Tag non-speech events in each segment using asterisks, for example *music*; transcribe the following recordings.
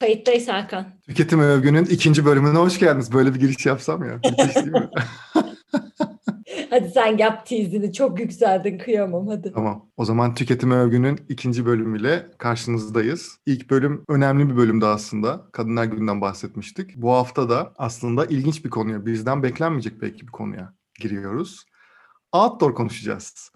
Kayıttayız Hakan. Tüketim Övgü'nün ikinci bölümüne hoş geldiniz. Böyle bir giriş yapsam ya. Müthiş değil mi? *laughs* hadi sen yap teasini. Çok yükseldin kıyamam hadi. Tamam. O zaman Tüketim Övgü'nün ikinci bölümüyle karşınızdayız. İlk bölüm önemli bir bölümdü aslında. Kadınlar Günü'nden bahsetmiştik. Bu hafta da aslında ilginç bir konuya, bizden beklenmeyecek belki bir konuya giriyoruz. Outdoor konuşacağız.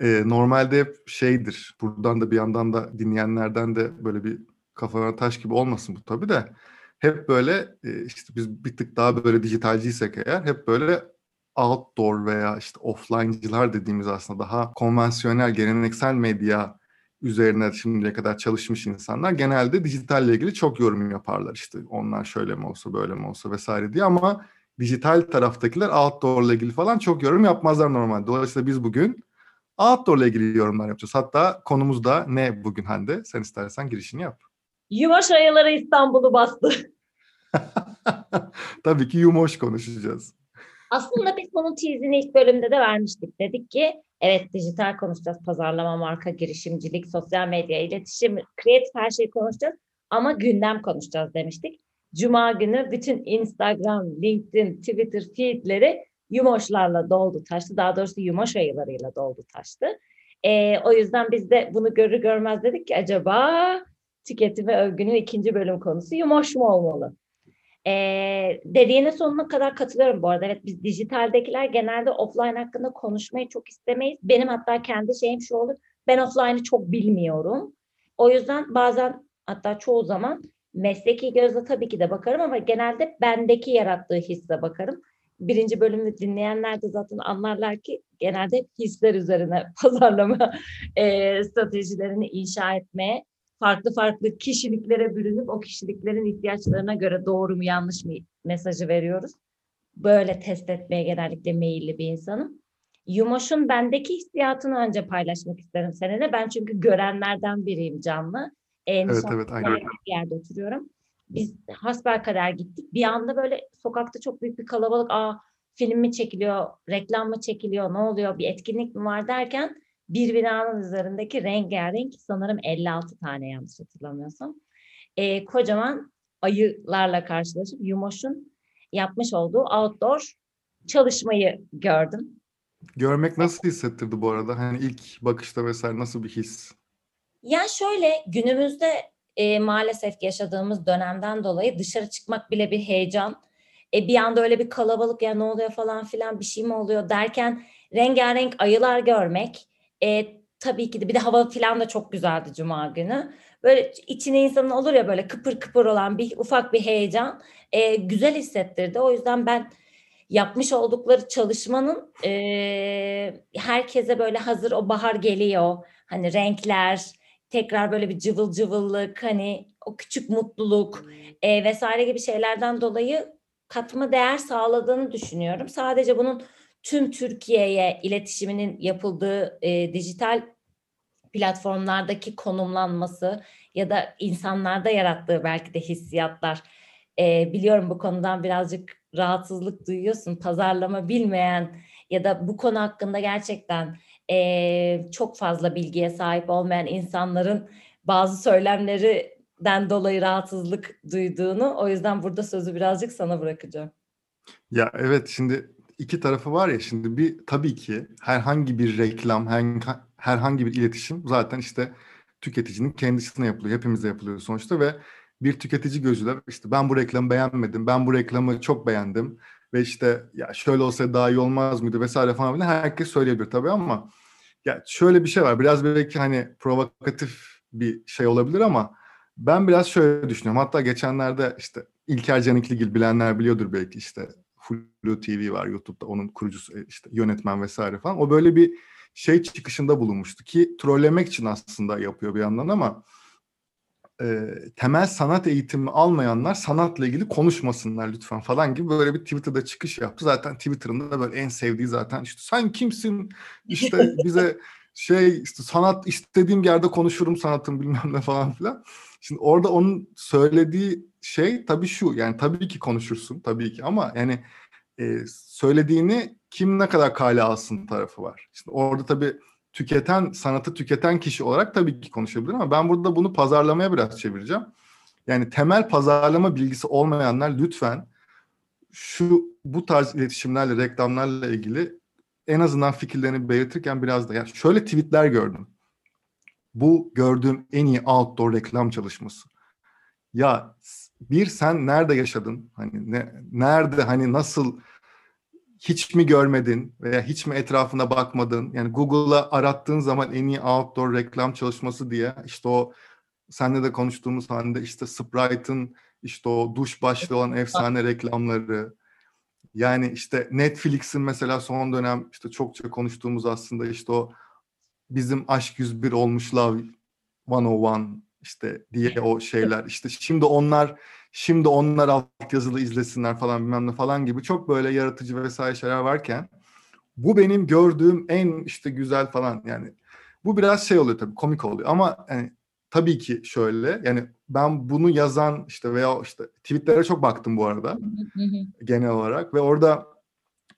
Ee, normalde hep şeydir, buradan da bir yandan da dinleyenlerden de böyle bir kafana taş gibi olmasın bu tabii de hep böyle e, işte biz bir tık daha böyle dijitalciysek eğer hep böyle outdoor veya işte offline'cılar dediğimiz aslında daha konvansiyonel, geleneksel medya üzerine şimdiye kadar çalışmış insanlar genelde dijitalle ilgili çok yorum yaparlar. işte onlar şöyle mi olsa böyle mi olsa vesaire diye ama dijital taraftakiler outdoor ile ilgili falan çok yorum yapmazlar normalde. Dolayısıyla biz bugün outdoor ile ilgili yorumlar yapacağız. Hatta konumuz da ne bugün Hande? Sen istersen girişini yap. Yuvaş ayıları İstanbul'u bastı. *laughs* Tabii ki yumoş konuşacağız. Aslında biz bunun teasini ilk bölümde de vermiştik. Dedik ki evet dijital konuşacağız. Pazarlama, marka, girişimcilik, sosyal medya, iletişim, kreatif her şeyi konuşacağız. Ama gündem konuşacağız demiştik. Cuma günü bütün Instagram, LinkedIn, Twitter feedleri yumoşlarla doldu taştı. Daha doğrusu yumoş ayılarıyla doldu taştı. Ee, o yüzden biz de bunu görür görmez dedik ki acaba tüketim ve övgünün ikinci bölüm konusu yumoş mu olmalı? Ee, dediğine sonuna kadar katılıyorum bu arada. Evet biz dijitaldekiler genelde offline hakkında konuşmayı çok istemeyiz. Benim hatta kendi şeyim şu olur. Ben offline'ı çok bilmiyorum. O yüzden bazen hatta çoğu zaman mesleki gözle tabii ki de bakarım ama genelde bendeki yarattığı hisse bakarım. Birinci bölümü dinleyenler de zaten anlarlar ki genelde hisler üzerine *laughs* pazarlama e, stratejilerini inşa etmeye farklı farklı kişiliklere bürünüp o kişiliklerin ihtiyaçlarına göre doğru mu yanlış mı mesajı veriyoruz. Böyle test etmeye genellikle meyilli bir insanım. Yumoş'un bendeki hissiyatını önce paylaşmak isterim seninle. Ben çünkü görenlerden biriyim canlı. En evet evet aynen. Bir yerde oturuyorum. Biz hasbelkader gittik. Bir anda böyle sokakta çok büyük bir kalabalık. Aa film mi çekiliyor, reklam mı çekiliyor, ne oluyor, bir etkinlik mi var derken bir binanın üzerindeki rengarenk sanırım 56 tane yanlış hatırlamıyorsam. E, kocaman ayılarla karşılaşıp Yumoş'un yapmış olduğu outdoor çalışmayı gördüm. Görmek nasıl hissettirdi bu arada? Hani ilk bakışta vesaire nasıl bir his? Ya şöyle günümüzde e, maalesef yaşadığımız dönemden dolayı dışarı çıkmak bile bir heyecan. E, bir anda öyle bir kalabalık ya ne oluyor falan filan bir şey mi oluyor derken rengarenk ayılar görmek e, tabii ki de bir de hava falan da çok güzeldi cuma günü. Böyle içine insanın olur ya böyle kıpır kıpır olan bir ufak bir heyecan e, güzel hissettirdi. O yüzden ben yapmış oldukları çalışmanın e, herkese böyle hazır o bahar geliyor. Hani renkler, tekrar böyle bir cıvıl cıvıllık, hani o küçük mutluluk e, vesaire gibi şeylerden dolayı katma değer sağladığını düşünüyorum. Sadece bunun tüm Türkiye'ye iletişiminin yapıldığı e, dijital platformlardaki konumlanması ya da insanlarda yarattığı belki de hissiyatlar. E, biliyorum bu konudan birazcık rahatsızlık duyuyorsun. Pazarlama bilmeyen ya da bu konu hakkında gerçekten e, çok fazla bilgiye sahip olmayan insanların bazı söylemlerinden dolayı rahatsızlık duyduğunu. O yüzden burada sözü birazcık sana bırakacağım. Ya evet şimdi iki tarafı var ya şimdi bir tabii ki herhangi bir reklam, herhangi bir iletişim zaten işte tüketicinin kendisine yapılıyor. Hepimize yapılıyor sonuçta ve bir tüketici gözüyle işte ben bu reklamı beğenmedim, ben bu reklamı çok beğendim ve işte ya şöyle olsa daha iyi olmaz mıydı vesaire falan filan herkes söyleyebilir tabii ama ya şöyle bir şey var biraz belki hani provokatif bir şey olabilir ama ben biraz şöyle düşünüyorum. Hatta geçenlerde işte İlker Canikligil bilenler biliyordur belki işte Flu TV var YouTube'da onun kurucusu e, işte yönetmen vesaire falan. O böyle bir şey çıkışında bulunmuştu ki trollemek için aslında yapıyor bir yandan ama e, temel sanat eğitimi almayanlar sanatla ilgili konuşmasınlar lütfen falan gibi böyle bir Twitter'da çıkış yaptı. Zaten Twitter'ın da böyle en sevdiği zaten işte sen kimsin işte *laughs* bize şey işte sanat istediğim yerde konuşurum sanatım bilmem ne falan filan. Şimdi orada onun söylediği şey tabii şu yani tabii ki konuşursun tabii ki ama yani e, söylediğini kim ne kadar kale alsın tarafı var. Şimdi orada tabii tüketen sanatı tüketen kişi olarak tabii ki konuşabilir ama ben burada bunu pazarlamaya biraz çevireceğim. Yani temel pazarlama bilgisi olmayanlar lütfen şu bu tarz iletişimlerle, reklamlarla ilgili en azından fikirlerini belirtirken biraz da yani şöyle tweetler gördüm. Bu gördüğüm en iyi outdoor reklam çalışması. Ya bir sen nerede yaşadın? Hani ne, nerede hani nasıl hiç mi görmedin veya hiç mi etrafına bakmadın? Yani Google'a arattığın zaman en iyi outdoor reklam çalışması diye işte o senle de konuştuğumuz halde işte Sprite'ın işte o duş başlı olan *laughs* efsane reklamları yani işte Netflix'in mesela son dönem işte çokça konuştuğumuz aslında işte o bizim Aşk 101 olmuş Love 101 işte diye o şeyler. *laughs* İşte şimdi onlar şimdi onlar altyazılı izlesinler falan bilmem ne falan gibi çok böyle yaratıcı vesaire şeyler varken bu benim gördüğüm en işte güzel falan. Yani bu biraz şey oluyor tabii komik oluyor ama yani tabii ki şöyle yani ben bunu yazan işte veya işte tweetlere çok baktım bu arada genel olarak ve orada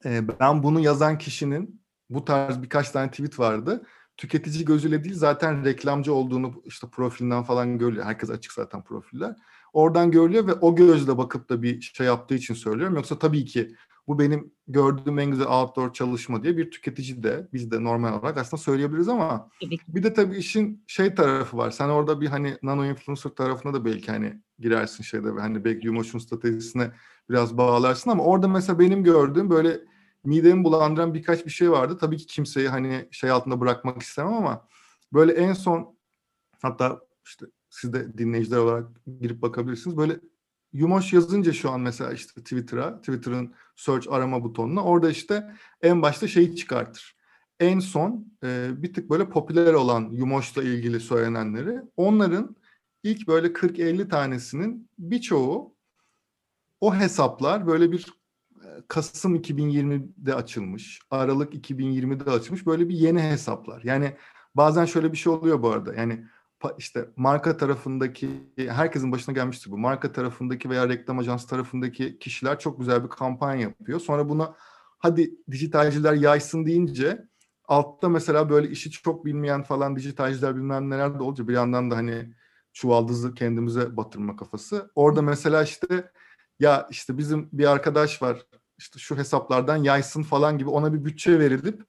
e, ben bunu yazan kişinin bu tarz birkaç tane tweet vardı. Tüketici gözüyle değil zaten reklamcı olduğunu işte profilinden falan görülüyor. Herkes açık zaten profiller. Oradan görülüyor ve o gözle bakıp da bir şey yaptığı için söylüyorum. Yoksa tabii ki bu benim gördüğüm en güzel outdoor çalışma diye bir tüketici de biz de normal olarak aslında söyleyebiliriz ama bir de tabii işin şey tarafı var. Sen orada bir hani nano influencer tarafına da belki hani girersin şeyde ve hani belki Yumoş'un stratejisine biraz bağlarsın ama orada mesela benim gördüğüm böyle midemi bulandıran birkaç bir şey vardı. Tabii ki kimseyi hani şey altında bırakmak istemem ama böyle en son hatta işte siz de dinleyiciler olarak girip bakabilirsiniz. Böyle Yumoş yazınca şu an mesela işte Twitter'a, Twitter'ın search arama butonuna orada işte en başta şeyi çıkartır. En son e, bir tık böyle popüler olan Yumoş'la ilgili söylenenleri onların ilk böyle 40-50 tanesinin birçoğu o hesaplar böyle bir Kasım 2020'de açılmış, Aralık 2020'de açılmış böyle bir yeni hesaplar. Yani bazen şöyle bir şey oluyor bu arada. Yani işte marka tarafındaki herkesin başına gelmiştir bu. Marka tarafındaki veya reklam ajans tarafındaki kişiler çok güzel bir kampanya yapıyor. Sonra bunu hadi dijitalciler yaysın deyince altta mesela böyle işi çok bilmeyen falan dijitalciler bilmem neler de olunca bir yandan da hani çuvaldızı kendimize batırma kafası. Orada mesela işte ya işte bizim bir arkadaş var işte şu hesaplardan yaysın falan gibi ona bir bütçe verilip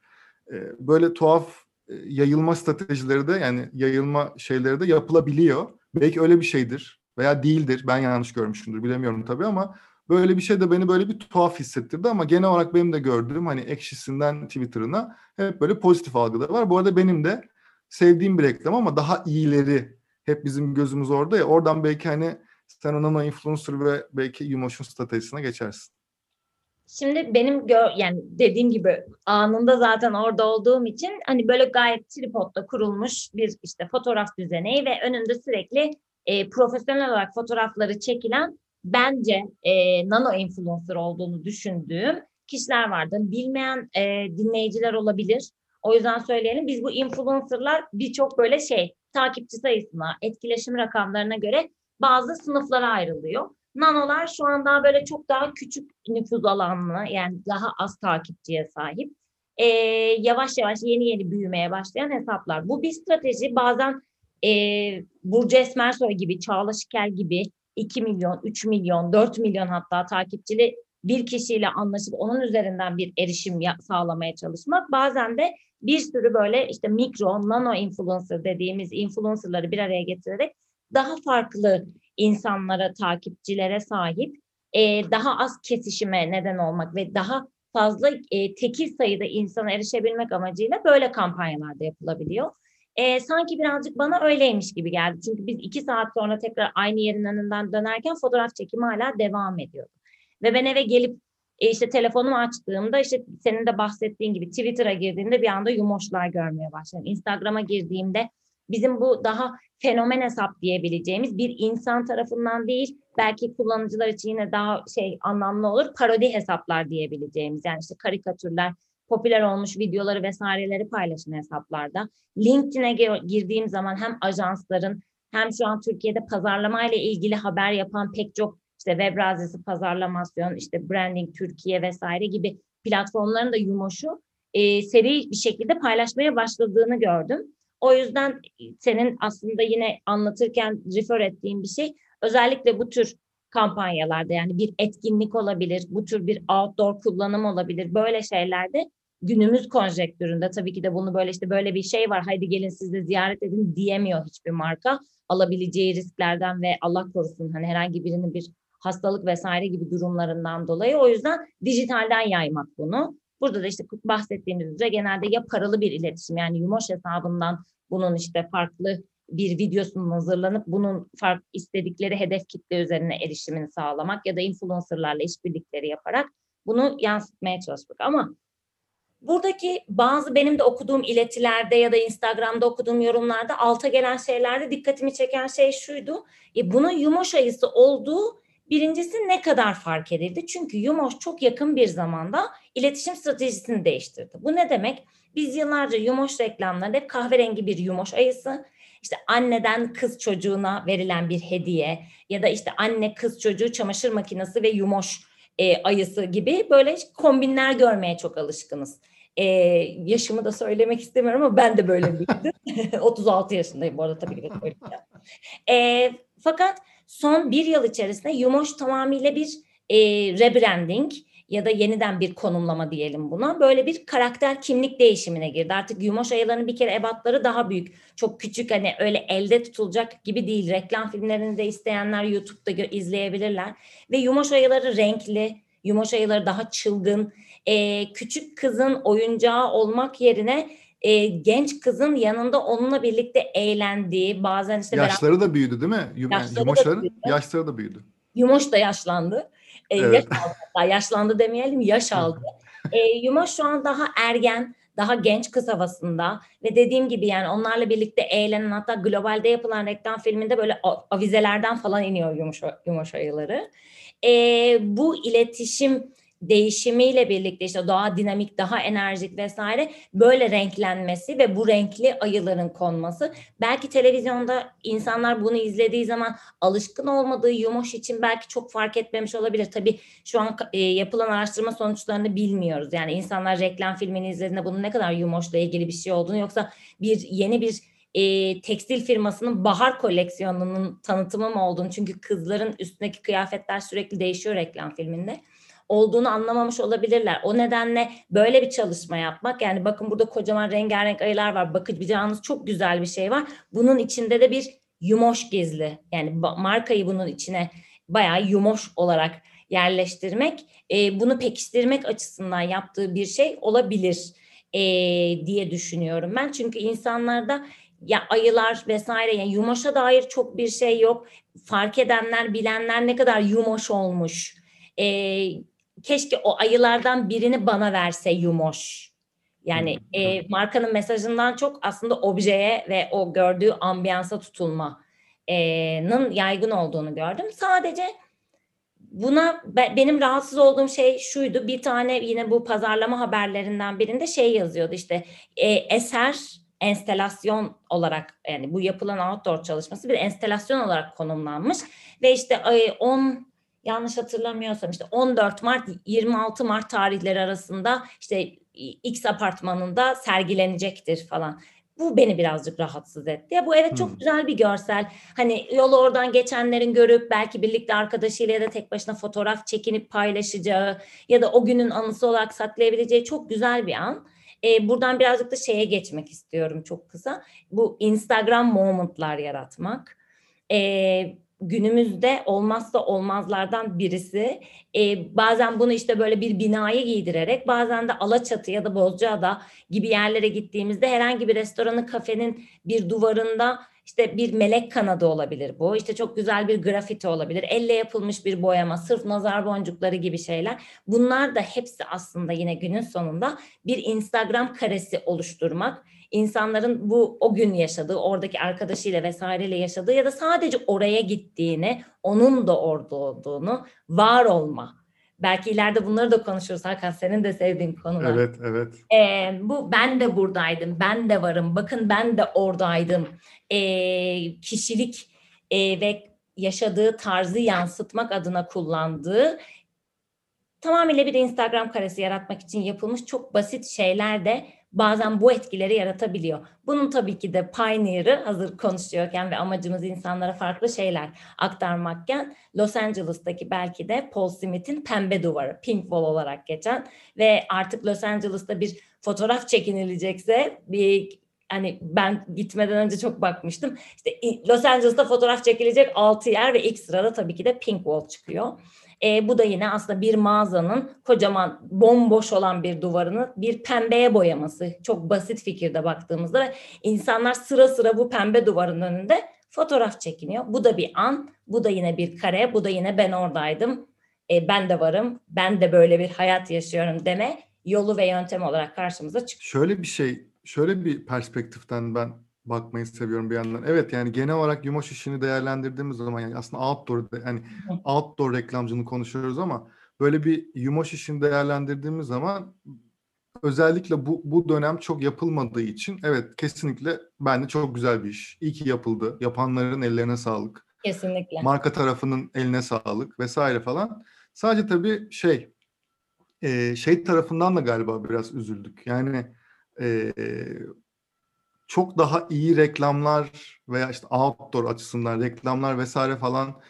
böyle tuhaf yayılma stratejileri de yani yayılma şeyleri de yapılabiliyor. Belki öyle bir şeydir veya değildir. Ben yanlış görmüşümdür bilemiyorum tabii ama böyle bir şey de beni böyle bir tuhaf hissettirdi ama genel olarak benim de gördüğüm hani ekşisinden Twitter'ına hep böyle pozitif algıda var. Bu arada benim de sevdiğim bir reklam ama daha iyileri hep bizim gözümüz orada ya oradan belki hani sen ona influencer ve belki emotion stratejisine geçersin. Şimdi benim gör, yani dediğim gibi anında zaten orada olduğum için hani böyle gayet tripodla kurulmuş bir işte fotoğraf düzeneği ve önünde sürekli e, profesyonel olarak fotoğrafları çekilen bence e, nano influencer olduğunu düşündüğüm kişiler vardı. Bilmeyen e, dinleyiciler olabilir. O yüzden söyleyelim. Biz bu influencerlar birçok böyle şey takipçi sayısına, etkileşim rakamlarına göre bazı sınıflara ayrılıyor. Nanolar şu an daha böyle çok daha küçük nüfuz alanlı yani daha az takipçiye sahip. Ee, yavaş yavaş yeni yeni büyümeye başlayan hesaplar. Bu bir strateji bazen e, Burcu Esmersoy gibi, Çağla Şikel gibi 2 milyon, 3 milyon, 4 milyon hatta takipçili bir kişiyle anlaşıp onun üzerinden bir erişim sağlamaya çalışmak. Bazen de bir sürü böyle işte mikro, nano influencer dediğimiz influencerları bir araya getirerek daha farklı insanlara, takipçilere sahip, e, daha az kesişime neden olmak ve daha fazla e, tekil sayıda insana erişebilmek amacıyla böyle kampanyalarda yapılabiliyor. E, sanki birazcık bana öyleymiş gibi geldi. Çünkü biz iki saat sonra tekrar aynı yerin önünden dönerken fotoğraf çekimi hala devam ediyordu. Ve ben eve gelip e, işte telefonumu açtığımda işte senin de bahsettiğin gibi Twitter'a girdiğimde bir anda yumoşlar görmeye başladım. Instagram'a girdiğimde bizim bu daha fenomen hesap diyebileceğimiz bir insan tarafından değil belki kullanıcılar için yine daha şey anlamlı olur parodi hesaplar diyebileceğimiz yani işte karikatürler popüler olmuş videoları vesaireleri paylaşan hesaplarda LinkedIn'e girdiğim zaman hem ajansların hem şu an Türkiye'de pazarlama ile ilgili haber yapan pek çok işte web razisi pazarlamasyon, işte branding Türkiye vesaire gibi platformların da yumoşu e, seri bir şekilde paylaşmaya başladığını gördüm. O yüzden senin aslında yine anlatırken refer ettiğin bir şey Özellikle bu tür kampanyalarda yani bir etkinlik olabilir, bu tür bir outdoor kullanım olabilir. Böyle şeylerde günümüz konjektüründe tabii ki de bunu böyle işte böyle bir şey var haydi gelin siz de ziyaret edin diyemiyor hiçbir marka. Alabileceği risklerden ve Allah korusun hani herhangi birinin bir hastalık vesaire gibi durumlarından dolayı. O yüzden dijitalden yaymak bunu. Burada da işte bahsettiğimiz üzere genelde ya paralı bir iletişim yani Yumoş hesabından bunun işte farklı bir videosunun hazırlanıp bunun fark istedikleri hedef kitle üzerine erişimini sağlamak ya da influencerlarla işbirlikleri yaparak bunu yansıtmaya çalışmak. Ama buradaki bazı benim de okuduğum iletilerde ya da Instagram'da okuduğum yorumlarda alta gelen şeylerde dikkatimi çeken şey şuydu. E, bunun yumoş ayısı olduğu Birincisi ne kadar fark edildi? Çünkü Yumoş çok yakın bir zamanda iletişim stratejisini değiştirdi. Bu ne demek? Biz yıllarca Yumoş reklamlarında hep kahverengi bir Yumoş ayısı, işte anneden kız çocuğuna verilen bir hediye ya da işte anne kız çocuğu çamaşır makinesi ve Yumoş e, ayısı gibi böyle kombinler görmeye çok alışkınız. E, yaşımı da söylemek istemiyorum ama ben de böyle *laughs* büyüdüm. *laughs* 36 yaşındayım bu arada tabii ki de *laughs* söyleyeceğim. E, fakat son bir yıl içerisinde Yumoş tamamıyla bir e, rebranding ya da yeniden bir konumlama diyelim buna. Böyle bir karakter kimlik değişimine girdi. Artık Yumoş ayılarının bir kere ebatları daha büyük. Çok küçük hani öyle elde tutulacak gibi değil. Reklam filmlerini de isteyenler YouTube'da izleyebilirler. Ve Yumoş ayıları renkli, Yumoş ayıları daha çılgın. E, küçük kızın oyuncağı olmak yerine e, genç kızın yanında onunla birlikte eğlendiği bazen işte yaşları beraber... da büyüdü değil mi? Yum yaşları da büyüdü. yaşları da büyüdü. Yumoş da yaşlandı. E, evet. Yaş aldı. Daha yaşlandı demeyelim yaş aldı. e, Yumoş şu an daha ergen, daha genç kız havasında ve dediğim gibi yani onlarla birlikte eğlenen hatta globalde yapılan reklam filminde böyle avizelerden falan iniyor yumuş, yumuş ayıları. E, bu iletişim değişimiyle birlikte işte daha dinamik, daha enerjik vesaire böyle renklenmesi ve bu renkli ayıların konması. Belki televizyonda insanlar bunu izlediği zaman alışkın olmadığı yumuş için belki çok fark etmemiş olabilir. Tabii şu an e, yapılan araştırma sonuçlarını bilmiyoruz. Yani insanlar reklam filmini izlediğinde bunun ne kadar yumuşla ilgili bir şey olduğunu yoksa bir yeni bir e, tekstil firmasının bahar koleksiyonunun tanıtımı mı olduğunu çünkü kızların üstündeki kıyafetler sürekli değişiyor reklam filminde olduğunu anlamamış olabilirler. O nedenle böyle bir çalışma yapmak yani bakın burada kocaman rengarenk ayılar var. Bakacağınız çok güzel bir şey var. Bunun içinde de bir yumoş gizli. Yani markayı bunun içine bayağı yumoş olarak yerleştirmek, e, bunu pekiştirmek açısından yaptığı bir şey olabilir e, diye düşünüyorum ben. Çünkü insanlarda ya ayılar vesaire yani yumoşa dair çok bir şey yok. Fark edenler, bilenler ne kadar yumoş olmuş. E, keşke o ayılardan birini bana verse Yumoş. Yani e, markanın mesajından çok aslında objeye ve o gördüğü ambiyansa tutulmanın yaygın olduğunu gördüm. Sadece buna benim rahatsız olduğum şey şuydu. Bir tane yine bu pazarlama haberlerinden birinde şey yazıyordu işte e, eser enstelasyon olarak yani bu yapılan outdoor çalışması bir enstelasyon olarak konumlanmış ve işte 10 yanlış hatırlamıyorsam işte 14 Mart 26 Mart tarihleri arasında işte X apartmanında sergilenecektir falan. Bu beni birazcık rahatsız etti. Ya bu evet çok hmm. güzel bir görsel. Hani yolu oradan geçenlerin görüp belki birlikte arkadaşıyla ya da tek başına fotoğraf çekinip paylaşacağı ya da o günün anısı olarak saklayabileceği çok güzel bir an. Ee, buradan birazcık da şeye geçmek istiyorum çok kısa. Bu Instagram momentlar yaratmak. Ee, günümüzde olmazsa olmazlardan birisi. E, bazen bunu işte böyle bir binayı giydirerek bazen de Alaçatı ya da Bozcaada gibi yerlere gittiğimizde herhangi bir restoranın kafenin bir duvarında işte bir melek kanadı olabilir bu. İşte çok güzel bir grafiti olabilir. Elle yapılmış bir boyama, sırf nazar boncukları gibi şeyler. Bunlar da hepsi aslında yine günün sonunda bir Instagram karesi oluşturmak insanların bu o gün yaşadığı, oradaki arkadaşıyla vesaireyle yaşadığı ya da sadece oraya gittiğini, onun da orada olduğunu, var olma. Belki ileride bunları da konuşuruz Hakan, senin de sevdiğin konular. Evet, evet. Ee, bu ben de buradaydım, ben de varım, bakın ben de oradaydım. Ee, kişilik e, ve yaşadığı tarzı yansıtmak adına kullandığı tamamıyla bir Instagram karesi yaratmak için yapılmış çok basit şeyler de bazen bu etkileri yaratabiliyor. Bunun tabii ki de pioneer'ı hazır konuşuyorken ve amacımız insanlara farklı şeyler aktarmakken Los Angeles'taki belki de Paul Smith'in pembe duvarı, pink wall olarak geçen ve artık Los Angeles'ta bir fotoğraf çekinilecekse bir hani ben gitmeden önce çok bakmıştım. İşte Los Angeles'ta fotoğraf çekilecek 6 yer ve ilk sırada tabii ki de Pink Wall çıkıyor. E, bu da yine aslında bir mağazanın kocaman bomboş olan bir duvarını bir pembeye boyaması. Çok basit fikirde baktığımızda ve insanlar sıra sıra bu pembe duvarın önünde fotoğraf çekiniyor. Bu da bir an, bu da yine bir kare, bu da yine ben oradaydım, e, ben de varım, ben de böyle bir hayat yaşıyorum deme yolu ve yöntem olarak karşımıza çıkıyor. Şöyle bir şey, şöyle bir perspektiften ben bakmayı seviyorum bir yandan. Evet yani genel olarak Yumoş işini değerlendirdiğimiz zaman yani aslında outdoor yani outdoor reklamcını konuşuyoruz ama böyle bir Yumoş işini değerlendirdiğimiz zaman özellikle bu bu dönem çok yapılmadığı için evet kesinlikle bence çok güzel bir iş. İyi ki yapıldı. Yapanların ellerine sağlık. Kesinlikle. Marka tarafının eline sağlık vesaire falan. Sadece tabii şey e, şey tarafından da galiba biraz üzüldük. Yani e, çok daha iyi reklamlar veya işte outdoor açısından reklamlar vesaire falan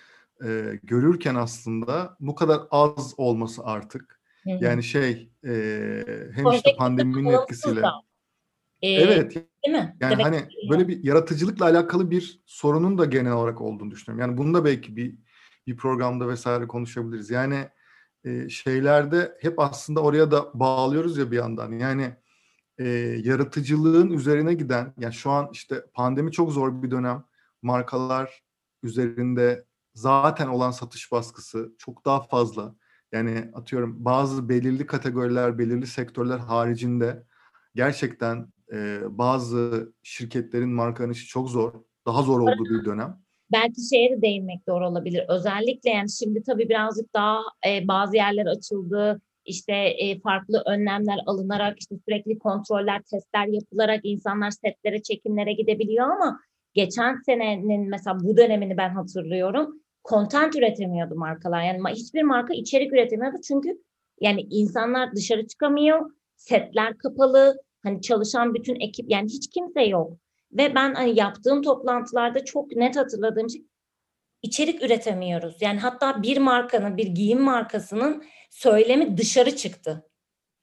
e, görürken aslında bu kadar az olması artık. Hı hı. Yani şey e, hem işte pandeminin etkisiyle. Ee, evet. Değil mi? Yani Demek hani böyle bir yaratıcılıkla alakalı bir sorunun da genel olarak olduğunu düşünüyorum. Yani bunu da belki bir bir programda vesaire konuşabiliriz. Yani e, şeylerde hep aslında oraya da bağlıyoruz ya bir yandan. Yani e, yaratıcılığın üzerine giden, yani şu an işte pandemi çok zor bir dönem. Markalar üzerinde zaten olan satış baskısı çok daha fazla. Yani atıyorum bazı belirli kategoriler, belirli sektörler haricinde gerçekten e, bazı şirketlerin markanın işi çok zor. Daha zor olduğu bir dönem belki şeye de değinmek doğru olabilir. Özellikle yani şimdi tabii birazcık daha e, bazı yerler açıldı. İşte e, farklı önlemler alınarak işte sürekli kontroller, testler yapılarak insanlar setlere, çekimlere gidebiliyor ama geçen senenin mesela bu dönemini ben hatırlıyorum. Content üretemiyordu markalar. Yani hiçbir marka içerik üretemiyordu çünkü yani insanlar dışarı çıkamıyor, setler kapalı, hani çalışan bütün ekip yani hiç kimse yok. Ve ben hani yaptığım toplantılarda çok net hatırladığım şey içerik üretemiyoruz. Yani hatta bir markanın, bir giyim markasının söylemi dışarı çıktı.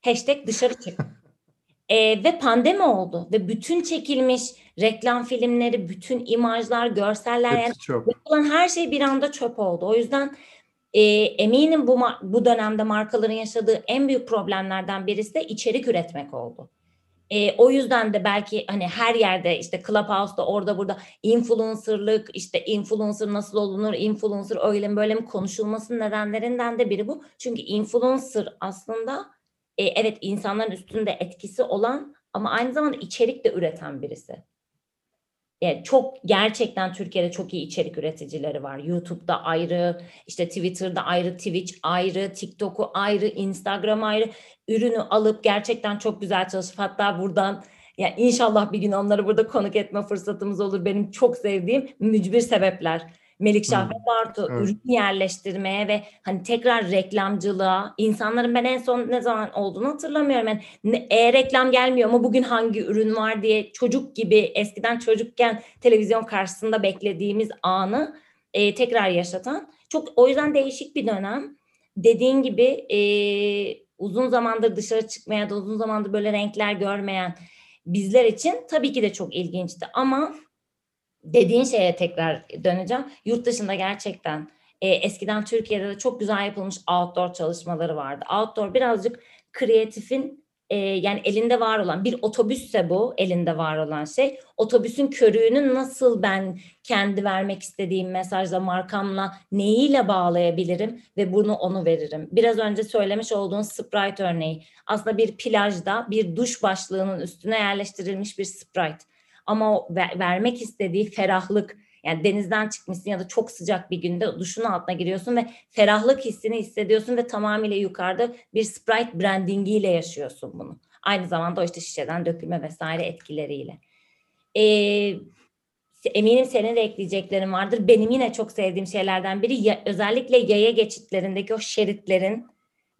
Hashtag dışarı çıktı. *laughs* e, ve pandemi oldu ve bütün çekilmiş reklam filmleri, bütün imajlar, görseller yani yapılan her şey bir anda çöp oldu. O yüzden e, eminim bu bu dönemde markaların yaşadığı en büyük problemlerden birisi de içerik üretmek oldu. E, o yüzden de belki hani her yerde işte Clubhouse'da orada burada influencerlık işte influencer nasıl olunur, influencer öyle mi böyle mi konuşulmasının nedenlerinden de biri bu. Çünkü influencer aslında e, evet insanların üstünde etkisi olan ama aynı zamanda içerik de üreten birisi. Yani çok gerçekten Türkiye'de çok iyi içerik üreticileri var. YouTube'da ayrı, işte Twitter'da ayrı, Twitch ayrı, TikTok'u ayrı, Instagram ayrı. Ürünü alıp gerçekten çok güzel çalışıp hatta buradan yani inşallah bir gün onları burada konuk etme fırsatımız olur. Benim çok sevdiğim mücbir sebepler Melikşah ve Bartu evet. ürün yerleştirmeye ve hani tekrar reklamcılığa insanların ben en son ne zaman olduğunu hatırlamıyorum. Yani e-reklam gelmiyor ama bugün hangi ürün var diye çocuk gibi eskiden çocukken televizyon karşısında beklediğimiz anı e, tekrar yaşatan çok o yüzden değişik bir dönem. Dediğin gibi e, uzun zamandır dışarı çıkmaya da uzun zamandır böyle renkler görmeyen bizler için tabii ki de çok ilginçti ama dediğin şeye tekrar döneceğim. Yurt dışında gerçekten e, eskiden Türkiye'de de çok güzel yapılmış outdoor çalışmaları vardı. Outdoor birazcık kreatifin e, yani elinde var olan bir otobüsse bu elinde var olan şey. Otobüsün körüğünü nasıl ben kendi vermek istediğim mesajla markamla neyiyle bağlayabilirim ve bunu onu veririm. Biraz önce söylemiş olduğun Sprite örneği aslında bir plajda bir duş başlığının üstüne yerleştirilmiş bir Sprite ama o ver, vermek istediği ferahlık yani denizden çıkmışsın ya da çok sıcak bir günde duşun altına giriyorsun ve ferahlık hissini hissediyorsun ve tamamıyla yukarıda bir Sprite brandingiyle yaşıyorsun bunu. Aynı zamanda o işte şişeden dökülme vesaire etkileriyle. Ee, eminim senin de ekleyeceklerin vardır. Benim yine çok sevdiğim şeylerden biri ya, özellikle yaya geçitlerindeki o şeritlerin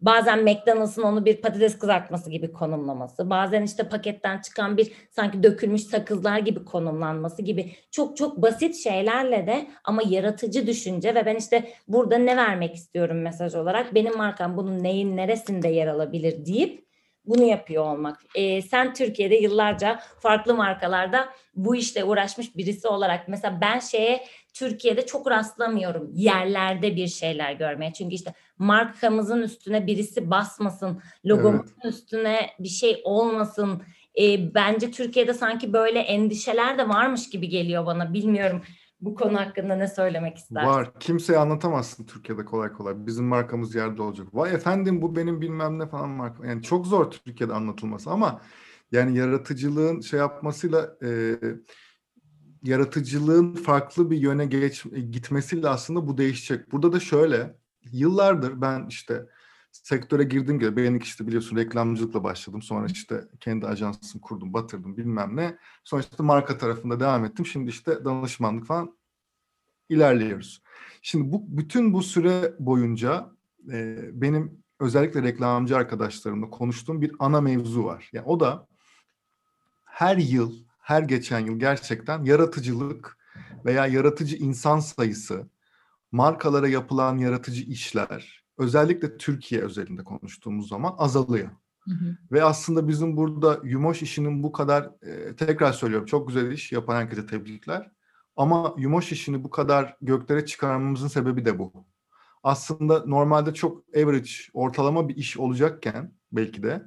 bazen McDonald's'ın onu bir patates kızartması gibi konumlaması, bazen işte paketten çıkan bir sanki dökülmüş sakızlar gibi konumlanması gibi çok çok basit şeylerle de ama yaratıcı düşünce ve ben işte burada ne vermek istiyorum mesaj olarak benim markam bunun neyin neresinde yer alabilir deyip bunu yapıyor olmak. Ee, sen Türkiye'de yıllarca farklı markalarda bu işle uğraşmış birisi olarak mesela ben şeye Türkiye'de çok rastlamıyorum yerlerde bir şeyler görmeye. Çünkü işte markamızın üstüne birisi basmasın, logomuzun evet. üstüne bir şey olmasın. E, bence Türkiye'de sanki böyle endişeler de varmış gibi geliyor bana. Bilmiyorum bu konu hakkında ne söylemek istersin? Var. Kimseye anlatamazsın Türkiye'de kolay kolay. Bizim markamız yerde olacak. Vay efendim bu benim bilmem ne falan marka. Yani çok zor Türkiye'de anlatılması ama yani yaratıcılığın şey yapmasıyla e, yaratıcılığın farklı bir yöne geç, gitmesiyle aslında bu değişecek. Burada da şöyle yıllardır ben işte sektöre girdim gibi ben işte biliyorsun reklamcılıkla başladım. Sonra işte kendi ajansımı kurdum, batırdım bilmem ne. Sonra işte marka tarafında devam ettim. Şimdi işte danışmanlık falan ilerliyoruz. Şimdi bu bütün bu süre boyunca e, benim özellikle reklamcı arkadaşlarımla konuştuğum bir ana mevzu var. Yani o da her yıl, her geçen yıl gerçekten yaratıcılık veya yaratıcı insan sayısı, markalara yapılan yaratıcı işler, özellikle Türkiye özelinde konuştuğumuz zaman azalıyor. Hı hı. Ve aslında bizim burada Yumoş işinin bu kadar e, tekrar söylüyorum çok güzel iş yapan herkese tebrikler. Ama Yumoş işini bu kadar göklere çıkarmamızın sebebi de bu. Aslında normalde çok average, ortalama bir iş olacakken belki de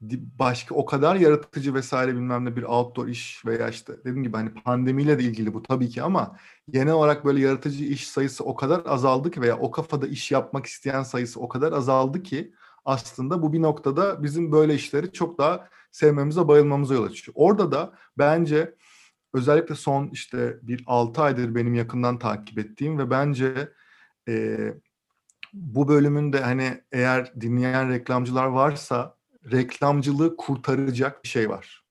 başka o kadar yaratıcı vesaire bilmem ne bir outdoor iş veya işte dediğim gibi hani pandemiyle de ilgili bu tabii ki ama genel olarak böyle yaratıcı iş sayısı o kadar azaldı ki veya o kafada iş yapmak isteyen sayısı o kadar azaldı ki aslında bu bir noktada bizim böyle işleri çok daha sevmemize, bayılmamıza yol açıyor. Orada da bence özellikle son işte bir 6 aydır benim yakından takip ettiğim ve bence e, bu bölümün de hani eğer dinleyen reklamcılar varsa reklamcılığı kurtaracak bir şey var.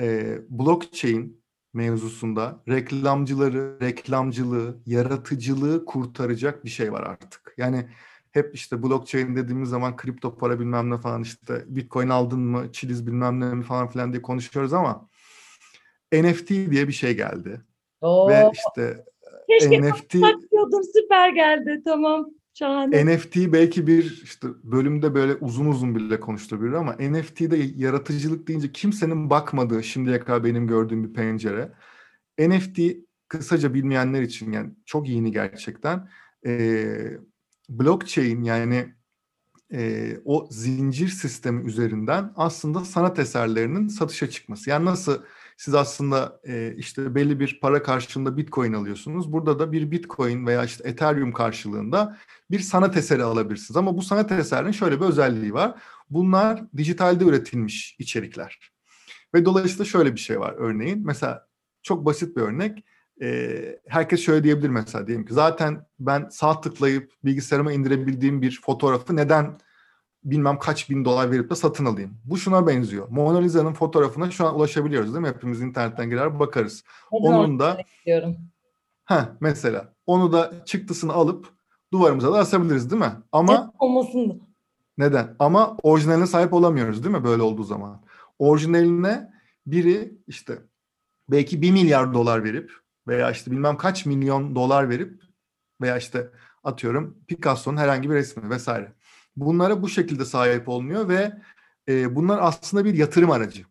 Ee, blockchain mevzusunda reklamcıları, reklamcılığı, yaratıcılığı kurtaracak bir şey var artık. Yani hep işte blockchain dediğimiz zaman kripto para bilmem ne falan işte bitcoin aldın mı, çiliz bilmem ne mi falan filan diye konuşuyoruz ama NFT diye bir şey geldi. Oo. Ve işte Keşke NFT süper geldi tamam. Şahane. NFT belki bir işte bölümde böyle uzun uzun bile konuşulabilir ama NFT'de yaratıcılık deyince kimsenin bakmadığı şimdiye kadar benim gördüğüm bir pencere. NFT kısaca bilmeyenler için yani çok yeni gerçekten. Ee, blockchain yani e, o zincir sistemi üzerinden aslında sanat eserlerinin satışa çıkması. Yani nasıl siz aslında e, işte belli bir para karşılığında Bitcoin alıyorsunuz. Burada da bir Bitcoin veya işte Ethereum karşılığında bir sanat eseri alabilirsiniz. Ama bu sanat eserinin şöyle bir özelliği var. Bunlar dijitalde üretilmiş içerikler. Ve dolayısıyla şöyle bir şey var örneğin. Mesela çok basit bir örnek. Ee, herkes şöyle diyebilir mesela diyelim ki zaten ben sağ tıklayıp bilgisayarıma indirebildiğim bir fotoğrafı neden bilmem kaç bin dolar verip de satın alayım. Bu şuna benziyor. Mona Lisa'nın fotoğrafına şu an ulaşabiliyoruz değil mi? Hepimiz internetten girer bakarız. Neden Onun da Ha mesela onu da çıktısını alıp duvarımıza da asabiliriz değil mi? Ama olmasın. Neden? Ama orijinaline sahip olamıyoruz değil mi böyle olduğu zaman? Orijinaline biri işte belki bir milyar dolar verip veya işte bilmem kaç milyon dolar verip veya işte atıyorum Picasso'nun herhangi bir resmi vesaire. Bunlara bu şekilde sahip olmuyor ve e, bunlar aslında bir yatırım aracı.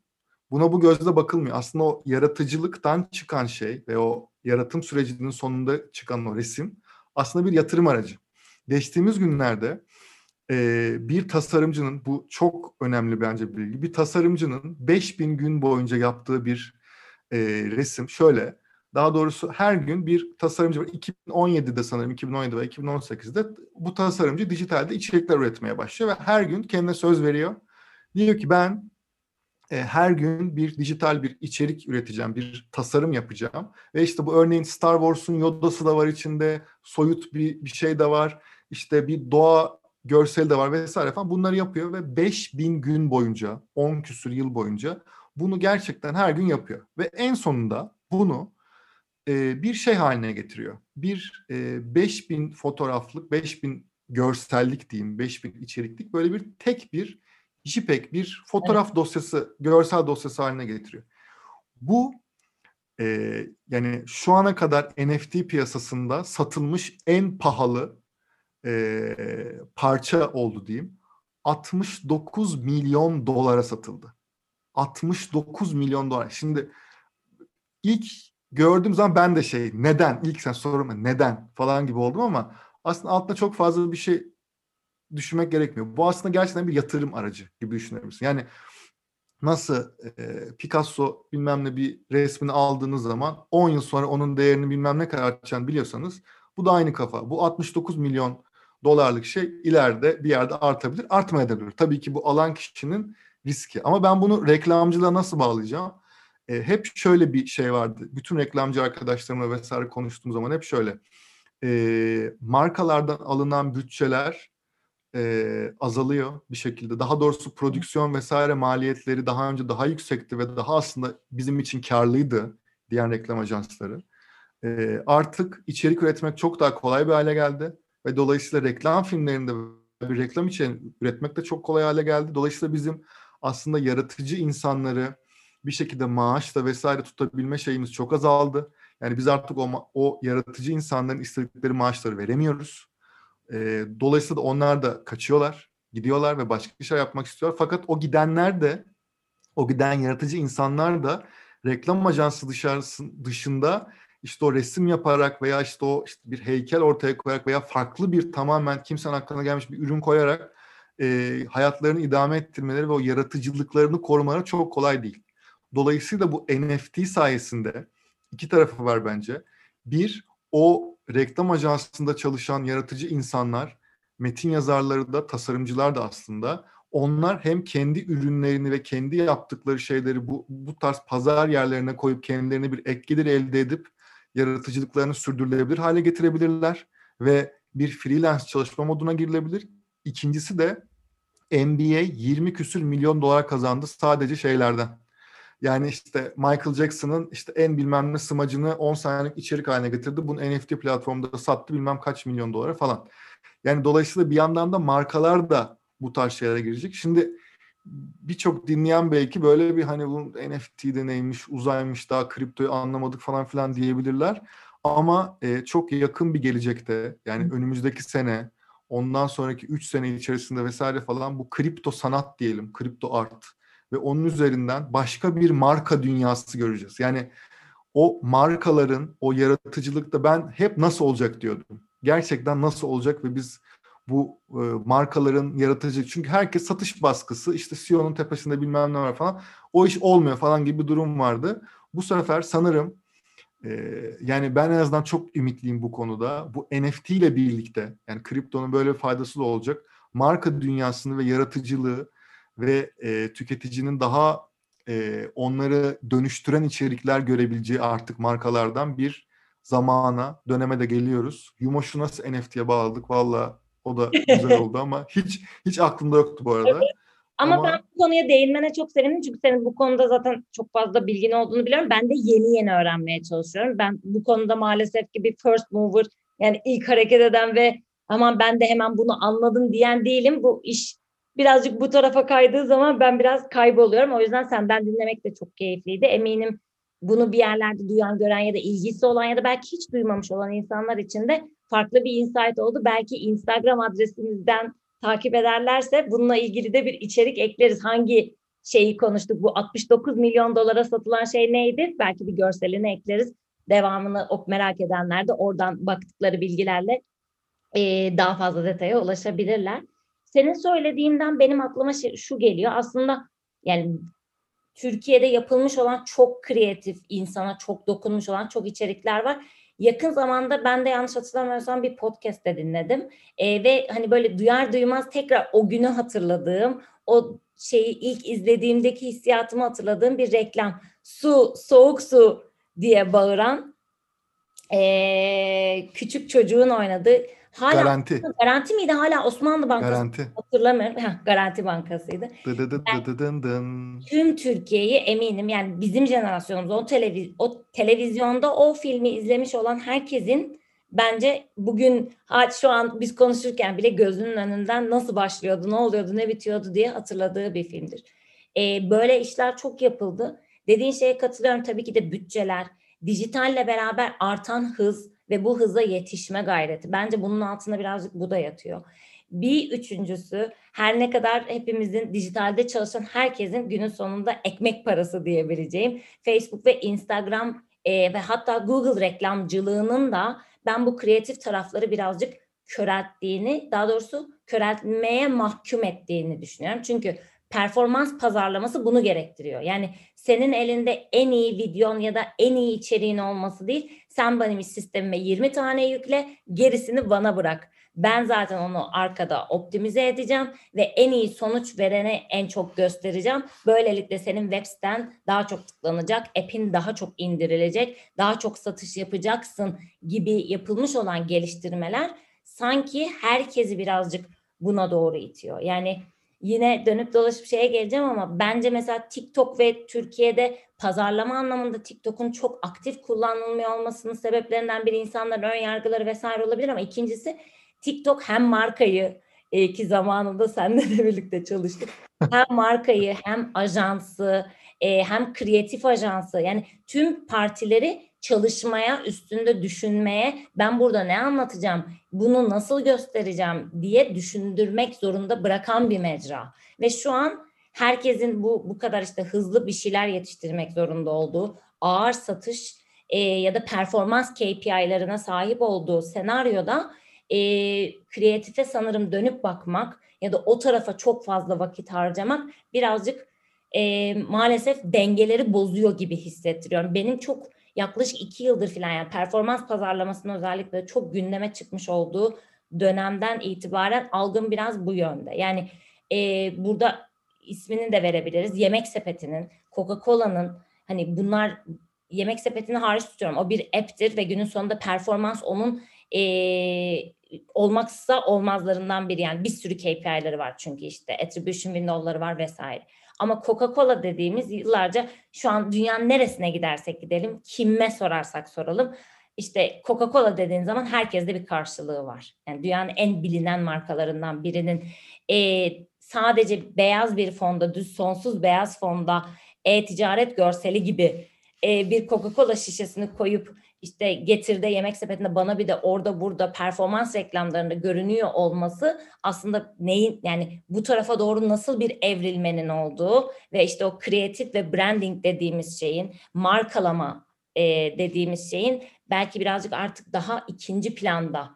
Buna bu gözle bakılmıyor. Aslında o yaratıcılıktan çıkan şey ve o yaratım sürecinin sonunda çıkan o resim aslında bir yatırım aracı. Geçtiğimiz günlerde e, bir tasarımcının, bu çok önemli bence bir bilgi, bir tasarımcının 5000 gün boyunca yaptığı bir e, resim şöyle, daha doğrusu her gün bir tasarımcı var. 2017'de sanırım 2017 ve 2018'de bu tasarımcı dijitalde içerikler üretmeye başlıyor ve her gün kendine söz veriyor. Diyor ki ben e, her gün bir dijital bir içerik üreteceğim, bir tasarım yapacağım. Ve işte bu örneğin Star Wars'un Yoda'sı da var içinde, soyut bir, bir şey de var. İşte bir doğa görseli de var vesaire falan. Bunları yapıyor ve 5000 gün boyunca, 10 küsür yıl boyunca bunu gerçekten her gün yapıyor. Ve en sonunda bunu e, bir şey haline getiriyor. Bir e, 5000 fotoğraflık, 5000 görsellik diyeyim, 5000 içeriklik böyle bir tek bir JPEG bir fotoğraf evet. dosyası, görsel dosyası haline getiriyor. Bu e, yani şu ana kadar NFT piyasasında satılmış en pahalı e, parça oldu diyeyim. 69 milyon dolara satıldı. 69 milyon dolar. Şimdi ilk gördüğüm zaman ben de şey neden ilk sen sorma neden falan gibi oldum ama aslında altında çok fazla bir şey düşünmek gerekmiyor. Bu aslında gerçekten bir yatırım aracı gibi düşünebilirsin. Yani nasıl e, Picasso bilmem ne bir resmini aldığınız zaman 10 yıl sonra onun değerini bilmem ne kadar artacağını biliyorsanız bu da aynı kafa. Bu 69 milyon dolarlık şey ileride bir yerde artabilir, artmayabilir. Tabii ki bu alan kişinin riski. Ama ben bunu reklamcılığa nasıl bağlayacağım? E, hep şöyle bir şey vardı. Bütün reklamcı arkadaşlarımla vesaire konuştuğum zaman hep şöyle. E, markalardan alınan bütçeler e, azalıyor bir şekilde. Daha doğrusu prodüksiyon vesaire maliyetleri daha önce daha yüksekti ve daha aslında bizim için karlıydı diğer reklam ajansları. E, artık içerik üretmek çok daha kolay bir hale geldi ve dolayısıyla reklam filmlerinde bir reklam için üretmek de çok kolay hale geldi. Dolayısıyla bizim aslında yaratıcı insanları bir şekilde maaşla vesaire tutabilme şeyimiz çok azaldı. Yani biz artık o, o yaratıcı insanların istedikleri maaşları veremiyoruz. E, dolayısıyla da onlar da kaçıyorlar, gidiyorlar ve başka şey yapmak istiyorlar. Fakat o gidenler de, o giden yaratıcı insanlar da reklam ajansı dışarısı, dışında işte o resim yaparak veya işte o işte bir heykel ortaya koyarak veya farklı bir tamamen kimsenin aklına gelmiş bir ürün koyarak e, hayatlarını idame ettirmeleri ve o yaratıcılıklarını korumaları çok kolay değil. Dolayısıyla bu NFT sayesinde iki tarafı var bence. Bir, o reklam ajansında çalışan yaratıcı insanlar, metin yazarları da, tasarımcılar da aslında onlar hem kendi ürünlerini ve kendi yaptıkları şeyleri bu, bu tarz pazar yerlerine koyup kendilerine bir ek gelir elde edip yaratıcılıklarını sürdürülebilir hale getirebilirler ve bir freelance çalışma moduna girilebilir. İkincisi de NBA 20 küsür milyon dolar kazandı sadece şeylerden. Yani işte Michael Jackson'ın işte en bilmem ne smacını 10 saniyelik içerik haline getirdi. Bunu NFT platformunda sattı bilmem kaç milyon dolara falan. Yani dolayısıyla bir yandan da markalar da bu tarz şeylere girecek. Şimdi birçok dinleyen belki böyle bir hani bu NFT'de neymiş, uzaymış, daha kriptoyu anlamadık falan filan diyebilirler. Ama e, çok yakın bir gelecekte yani önümüzdeki sene, ondan sonraki 3 sene içerisinde vesaire falan bu kripto sanat diyelim, kripto art ve onun üzerinden başka bir marka dünyası göreceğiz. Yani o markaların o yaratıcılıkta ben hep nasıl olacak diyordum. Gerçekten nasıl olacak ve biz bu e, markaların yaratıcı çünkü herkes satış baskısı işte CEO'nun tepesinde bilmem ne var falan o iş olmuyor falan gibi bir durum vardı. Bu sefer sanırım e, yani ben en azından çok ümitliyim bu konuda. Bu NFT ile birlikte yani kriptonun böyle faydası da olacak. Marka dünyasını ve yaratıcılığı ve e, tüketicinin daha e, onları dönüştüren içerikler görebileceği artık markalardan bir zamana, döneme de geliyoruz. Yumoş'u nasıl NFT'ye bağladık valla o da güzel *laughs* oldu ama hiç hiç aklımda yoktu bu arada. Ama, Ama ben bu konuya değinmene çok sevindim çünkü senin bu konuda zaten çok fazla bilgin olduğunu biliyorum. Ben de yeni yeni öğrenmeye çalışıyorum. Ben bu konuda maalesef ki bir first mover yani ilk hareket eden ve aman ben de hemen bunu anladım diyen değilim. Bu iş birazcık bu tarafa kaydığı zaman ben biraz kayboluyorum. O yüzden senden dinlemek de çok keyifliydi. Eminim bunu bir yerlerde duyan, gören ya da ilgisi olan ya da belki hiç duymamış olan insanlar için de farklı bir insight oldu. Belki Instagram adresimizden takip ederlerse bununla ilgili de bir içerik ekleriz. Hangi şeyi konuştuk? Bu 69 milyon dolara satılan şey neydi? Belki bir görselini ekleriz. Devamını merak edenler de oradan baktıkları bilgilerle daha fazla detaya ulaşabilirler. Senin söylediğinden benim aklıma şey, şu geliyor. Aslında yani Türkiye'de yapılmış olan çok kreatif insana çok dokunmuş olan çok içerikler var. Yakın zamanda ben de yanlış hatırlamıyorsam bir podcast de dinledim. E, ve hani böyle duyar duymaz tekrar o günü hatırladığım, o şeyi ilk izlediğimdeki hissiyatımı hatırladığım bir reklam. Su, soğuk su diye bağıran e, küçük çocuğun oynadığı Hala, garanti. Garanti miydi? Hala Osmanlı Bankası. Garanti. Hatırlamıyorum. Heh, *laughs* garanti Bankası'ydı. Yani, tüm Türkiye'yi eminim yani bizim jenerasyonumuz o, televiz o televizyonda o filmi izlemiş olan herkesin bence bugün şu an biz konuşurken bile gözünün önünden nasıl başlıyordu, ne oluyordu, ne bitiyordu diye hatırladığı bir filmdir. Ee, böyle işler çok yapıldı. Dediğin şeye katılıyorum tabii ki de bütçeler, dijitalle beraber artan hız ve bu hıza yetişme gayreti. Bence bunun altında birazcık bu da yatıyor. Bir üçüncüsü her ne kadar hepimizin dijitalde çalışan herkesin günün sonunda ekmek parası diyebileceğim Facebook ve Instagram e, ve hatta Google reklamcılığının da ben bu kreatif tarafları birazcık körelttiğini, daha doğrusu köreltmeye mahkum ettiğini düşünüyorum. Çünkü performans pazarlaması bunu gerektiriyor. Yani senin elinde en iyi videon ya da en iyi içeriğin olması değil, sen benim sistemime 20 tane yükle, gerisini bana bırak. Ben zaten onu arkada optimize edeceğim ve en iyi sonuç verene en çok göstereceğim. Böylelikle senin web siten daha çok tıklanacak, app'in daha çok indirilecek, daha çok satış yapacaksın gibi yapılmış olan geliştirmeler sanki herkesi birazcık buna doğru itiyor. Yani yine dönüp dolaşıp şeye geleceğim ama bence mesela TikTok ve Türkiye'de pazarlama anlamında TikTok'un çok aktif kullanılmıyor olmasının sebeplerinden biri insanların ön yargıları vesaire olabilir ama ikincisi TikTok hem markayı e, ki zamanında seninle de birlikte çalıştık. Hem markayı hem ajansı e, hem kreatif ajansı yani tüm partileri çalışmaya, üstünde düşünmeye, ben burada ne anlatacağım, bunu nasıl göstereceğim diye düşündürmek zorunda bırakan bir mecra. Ve şu an herkesin bu bu kadar işte hızlı bir şeyler yetiştirmek zorunda olduğu, ağır satış e, ya da performans KPI'larına sahip olduğu senaryoda e, kreatife sanırım dönüp bakmak ya da o tarafa çok fazla vakit harcamak birazcık e, maalesef dengeleri bozuyor gibi hissettiriyorum. Benim çok yaklaşık iki yıldır falan yani performans pazarlamasının özellikle çok gündeme çıkmış olduğu dönemden itibaren algım biraz bu yönde. Yani e, burada ismini de verebiliriz. Yemek sepetinin, Coca-Cola'nın hani bunlar yemek sepetini hariç tutuyorum. O bir app'tir ve günün sonunda performans onun e, olmazsa olmazlarından biri. Yani bir sürü KPI'leri var çünkü işte attribution window'ları var vesaire. Ama Coca-Cola dediğimiz yıllarca şu an dünyanın neresine gidersek gidelim, kime sorarsak soralım. İşte Coca-Cola dediğin zaman herkeste bir karşılığı var. Yani dünyanın en bilinen markalarından birinin e, sadece beyaz bir fonda, düz sonsuz beyaz fonda e-ticaret görseli gibi e, bir Coca-Cola şişesini koyup işte getirde yemek sepetinde bana bir de orada burada performans reklamlarında görünüyor olması aslında neyin yani bu tarafa doğru nasıl bir evrilmenin olduğu ve işte o kreatif ve branding dediğimiz şeyin markalama e, dediğimiz şeyin belki birazcık artık daha ikinci planda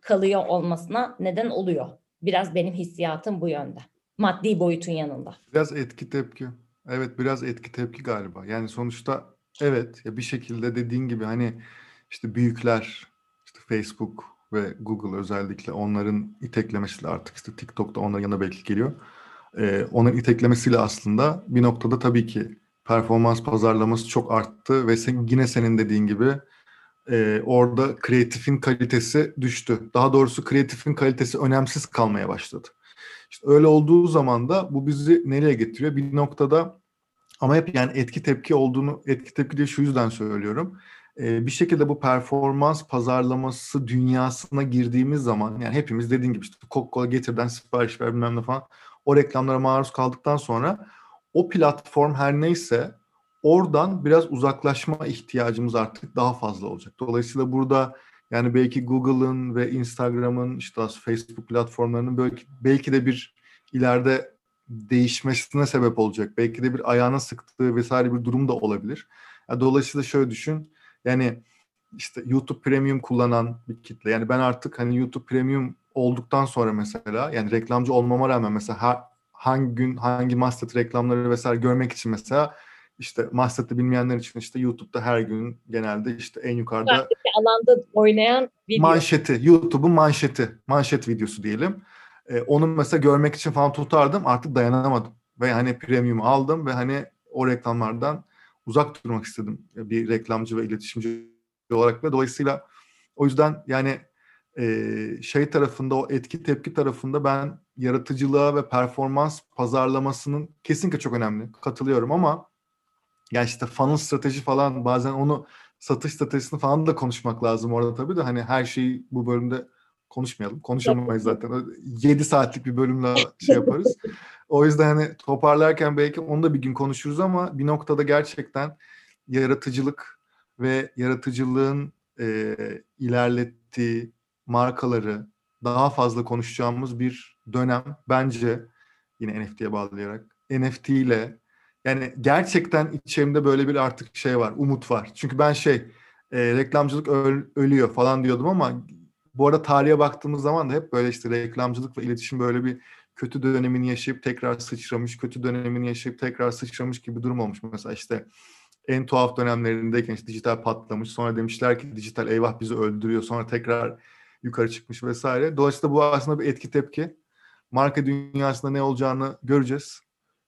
kalıyor olmasına neden oluyor. Biraz benim hissiyatım bu yönde. Maddi boyutun yanında. Biraz etki tepki. Evet biraz etki tepki galiba. Yani sonuçta Evet ya bir şekilde dediğin gibi hani işte büyükler işte Facebook ve Google özellikle onların iteklemesiyle artık işte TikTok'ta onların yanına belki geliyor. Ee, onların iteklemesiyle aslında bir noktada tabii ki performans pazarlaması çok arttı ve sen, yine senin dediğin gibi e, orada kreatifin kalitesi düştü. Daha doğrusu kreatifin kalitesi önemsiz kalmaya başladı. İşte öyle olduğu zaman da bu bizi nereye getiriyor? Bir noktada ama hep yani etki tepki olduğunu, etki tepki diye şu yüzden söylüyorum. Ee, bir şekilde bu performans pazarlaması dünyasına girdiğimiz zaman yani hepimiz dediğin gibi işte Coca-Cola getirden sipariş ver bilmem ne falan o reklamlara maruz kaldıktan sonra o platform her neyse oradan biraz uzaklaşma ihtiyacımız artık daha fazla olacak. Dolayısıyla burada yani belki Google'ın ve Instagram'ın işte Facebook platformlarının belki, belki de bir ileride değişmesine sebep olacak. Belki de bir ayağına sıktığı vesaire bir durum da olabilir. Yani dolayısıyla şöyle düşün. Yani işte YouTube Premium kullanan bir kitle. Yani ben artık hani YouTube Premium olduktan sonra mesela yani reklamcı olmama rağmen mesela ha, hangi gün hangi mastet reklamları vesaire görmek için mesela işte mastet'i bilmeyenler için işte YouTube'da her gün genelde işte en yukarıda alanda oynayan video. Manşeti, YouTube'un manşeti, manşet videosu diyelim. E, onu mesela görmek için falan tutardım. Artık dayanamadım. Ve hani premium aldım ve hani o reklamlardan uzak durmak istedim. Bir reklamcı ve iletişimci olarak ve dolayısıyla o yüzden yani e, şey tarafında o etki tepki tarafında ben yaratıcılığa ve performans pazarlamasının kesinlikle çok önemli. Katılıyorum ama yani işte funnel strateji falan bazen onu satış stratejisini falan da konuşmak lazım orada tabii de hani her şeyi bu bölümde konuşmayalım. Konuşamayız zaten. 7 saatlik bir bölümle *laughs* şey yaparız. O yüzden hani toparlarken belki onu da bir gün konuşuruz ama bir noktada gerçekten yaratıcılık ve yaratıcılığın e, ilerlettiği markaları daha fazla konuşacağımız bir dönem bence yine NFT'ye bağlayarak NFT ile yani gerçekten içimde böyle bir artık şey var, umut var. Çünkü ben şey e, reklamcılık öl- ölüyor falan diyordum ama bu arada tarihe baktığımız zaman da hep böyle işte reklamcılık ve iletişim böyle bir kötü dönemini yaşayıp tekrar sıçramış, kötü dönemini yaşayıp tekrar sıçramış gibi bir durum olmuş. Mesela işte en tuhaf dönemlerindeyken işte dijital patlamış. Sonra demişler ki dijital eyvah bizi öldürüyor. Sonra tekrar yukarı çıkmış vesaire. Dolayısıyla bu aslında bir etki tepki. Marka dünyasında ne olacağını göreceğiz.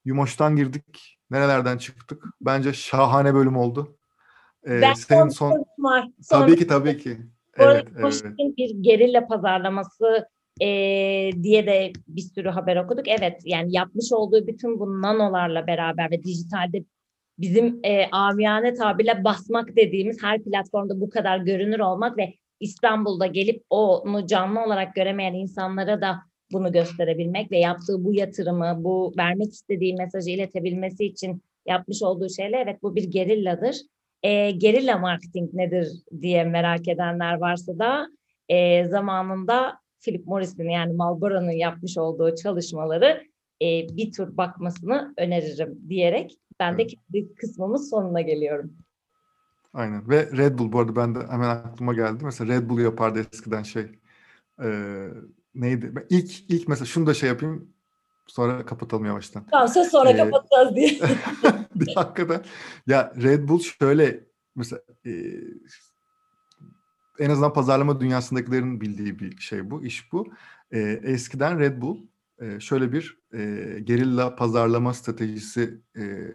Yumoş'tan girdik. Nerelerden çıktık? Bence şahane bölüm oldu. Ee, Ben senin son. Sonra tabii ki tabii ki. Bu arada Evet, evet. Koşik'in bir gerilla pazarlaması eee, diye de bir sürü haber okuduk. Evet yani yapmış olduğu bütün bu nanolarla beraber ve dijitalde bizim eee amiyane tabirle basmak dediğimiz her platformda bu kadar görünür olmak ve İstanbul'da gelip onu canlı olarak göremeyen insanlara da bunu gösterebilmek ve yaptığı bu yatırımı, bu vermek istediği mesajı iletebilmesi için yapmış olduğu şeyle evet bu bir gerilladır. E, gerilla marketing nedir diye merak edenler varsa da e, zamanında Philip Morris'in yani Marlboro'nun yapmış olduğu çalışmaları e, bir tur bakmasını öneririm diyerek ben de Evet. kendi kısmımın sonuna geliyorum. Aynen. Ve Red Bull bu arada ben de hemen aklıma geldi. Mesela Red Bull yapardı eskiden şey. Ee, neydi? Ben ilk ilk mesela şunu da şey yapayım. Sonra kapatalım yavaştan. Tamam sonra Ee, kapatacağız diye. *laughs* Bir hakikaten. Ya Red Bull şöyle mesela e, en azından pazarlama dünyasındakilerin bildiği bir şey bu, iş bu. E, eskiden Red Bull e, şöyle bir e, gerilla pazarlama stratejisi e,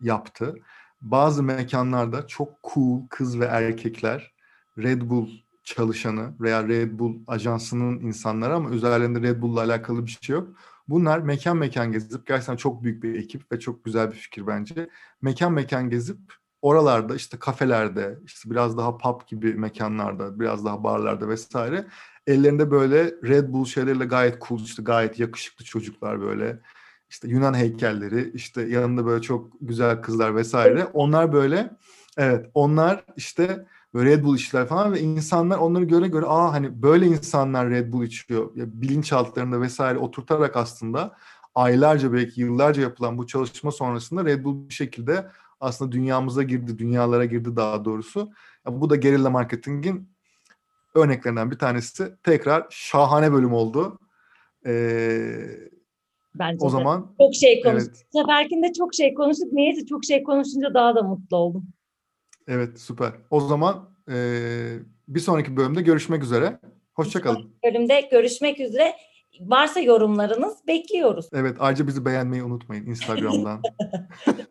yaptı. Bazı mekanlarda çok cool kız ve erkekler Red Bull çalışanı veya Red Bull ajansının insanları ama üzerlerinde Red Bull'la alakalı bir şey yok. Bunlar mekan mekan gezip gerçekten çok büyük bir ekip ve çok güzel bir fikir bence. Mekan mekan gezip oralarda işte kafelerde, işte biraz daha pub gibi mekanlarda, biraz daha barlarda vesaire ellerinde böyle Red Bull şeyleriyle gayet cool, işte gayet yakışıklı çocuklar böyle. işte Yunan heykelleri, işte yanında böyle çok güzel kızlar vesaire. Onlar böyle evet onlar işte böyle Red Bull içtiler falan ve insanlar onları göre göre aa hani böyle insanlar Red Bull içiyor. Ya bilinçaltlarında vesaire oturtarak aslında aylarca belki yıllarca yapılan bu çalışma sonrasında Red Bull bir şekilde aslında dünyamıza girdi, dünyalara girdi daha doğrusu. Ya bu da gerilla marketingin örneklerinden bir tanesi. Tekrar şahane bölüm oldu. Ee, Bence o de. zaman çok şey konuştuk. evet, seferkinde çok şey konuştuk. Neyse çok şey konuşunca daha da mutlu oldum. Evet süper. O zaman ee, bir sonraki bölümde görüşmek üzere. Hoşçakalın. Bölümde görüşmek üzere. Varsa yorumlarınız bekliyoruz. Evet ayrıca bizi beğenmeyi unutmayın Instagram'dan. *laughs*